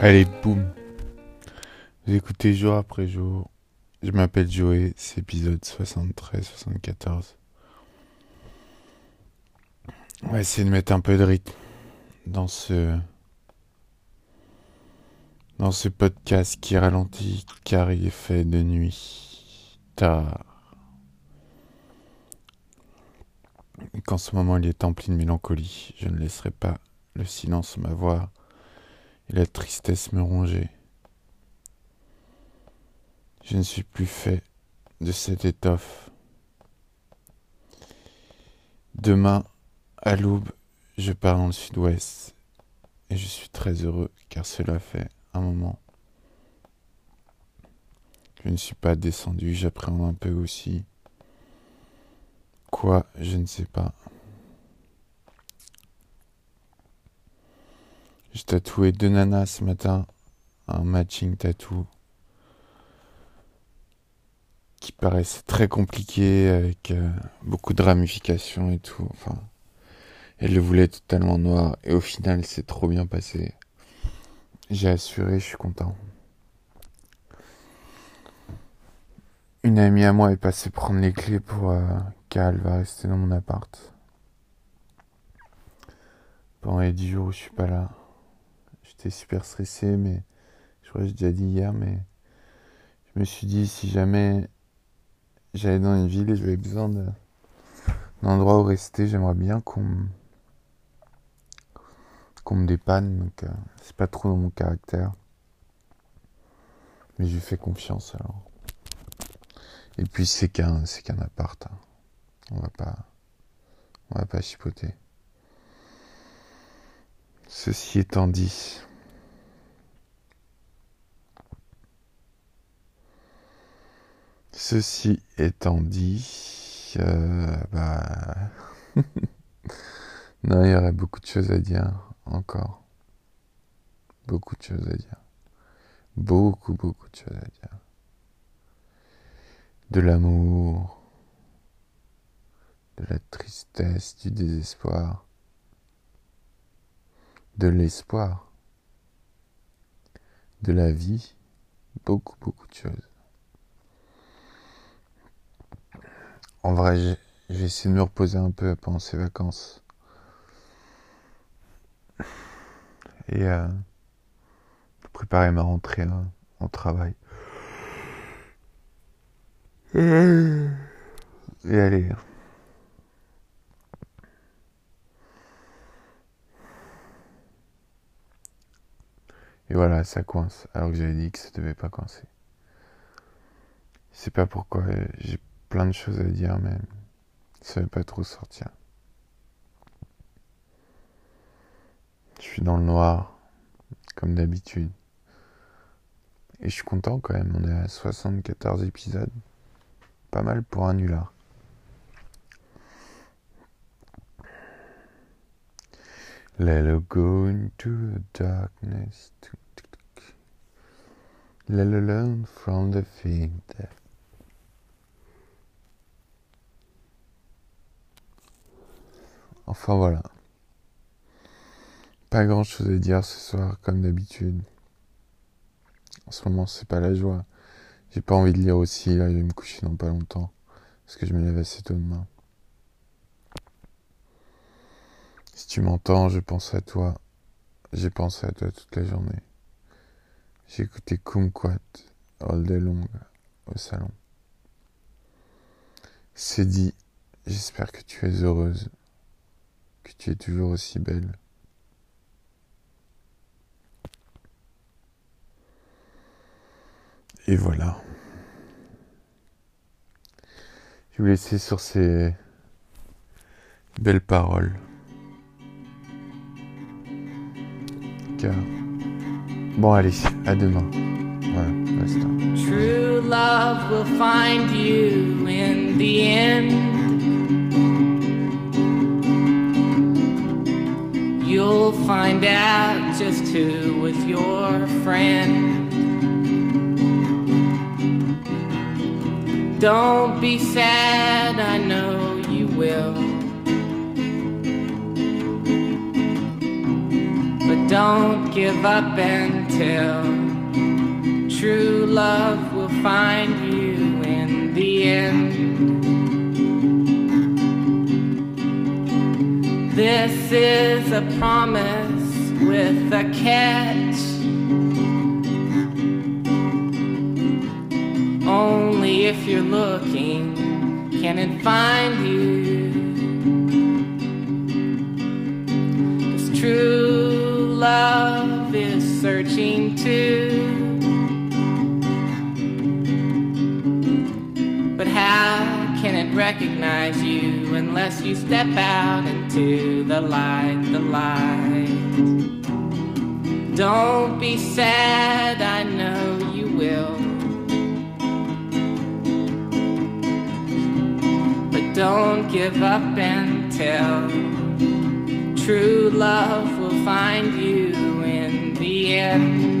Allez, boum. Vous écoutez jour après jour. Je m'appelle Joey, c'est épisode 73-74. On va essayer de mettre un peu de rythme dans ce dans ce podcast qui ralentit car il est fait de nuit tard. Qu'en ce moment il est empli de mélancolie, je ne laisserai pas le silence m'avoir et la tristesse me ronger. Je ne suis plus fait de cette étoffe. Demain, à l'aube, je pars dans le sud-ouest et je suis très heureux car cela fait un moment. Je ne suis pas descendu, j'appréhende un peu aussi. Quoi, je ne sais pas. J'ai tatoué deux nanas ce matin, un matching tattoo qui paraissait très compliqué avec euh, beaucoup de ramifications et tout. Enfin, elle le voulait totalement noir et au final c'est trop bien passé. J'ai assuré, je suis content. Une amie à moi est passée prendre les clés pour euh, qu'elle va rester dans mon appart. Pendant les dix jours où je suis pas là. J'étais super stressé, mais je crois que j'ai déjà dit hier, mais je me suis dit si jamais j'allais dans une ville et j'avais besoin d'un endroit où rester, j'aimerais bien qu'on qu'on me dépanne. Donc euh, c'est pas trop dans mon caractère, mais je lui fais confiance alors. Et puis c'est qu'un c'est qu'un appart. Hein. On va pas on va pas chipoter. Ceci étant dit, Ceci étant dit, euh, bah... non, il y aurait beaucoup de choses à dire encore. Beaucoup de choses à dire. Beaucoup, beaucoup de choses à dire. De l'amour, de la tristesse, du désespoir, de l'espoir, de la vie, beaucoup, beaucoup de choses. En vrai, j'ai essayé de me reposer un peu pendant ces vacances. Et euh, préparer ma rentrée hein, en travail. Et allez. Et voilà, ça coince, alors que j'avais dit que ça devait pas coincer. Je sais pas pourquoi, j'ai plein de choses à dire, mais ça ne veut pas trop sortir. Je suis dans le noir, comme d'habitude. Et je suis content quand même, on est à 74 épisodes. Pas mal pour un nulard. Let go into the darkness. Let learn from the thing that Enfin voilà. Pas grand chose à dire ce soir, comme d'habitude. En ce moment, c'est pas la joie. J'ai pas envie de lire aussi, là, je vais me coucher dans pas longtemps. Parce que je me lève assez tôt demain. Si tu m'entends, je pense à toi. J'ai pensé à toi toute la journée. J'ai écouté Kumquat all day long au salon. C'est dit, j'espère que tu es heureuse que tu es toujours aussi belle. Et voilà. Je vous laisser sur ces belles paroles. Car... Bon allez, à demain. Voilà. True love will find you in the end. Find out just who was your friend. Don't be sad, I know you will. But Don't give up until true love will find you in the end. This is a promise with a catch. Only if you're looking can it find you. Cause true love is searching too. But how can it recognize you unless you step out into the light, the light? Don't be sad, I know you will. But don't give up until true love will find you in the end.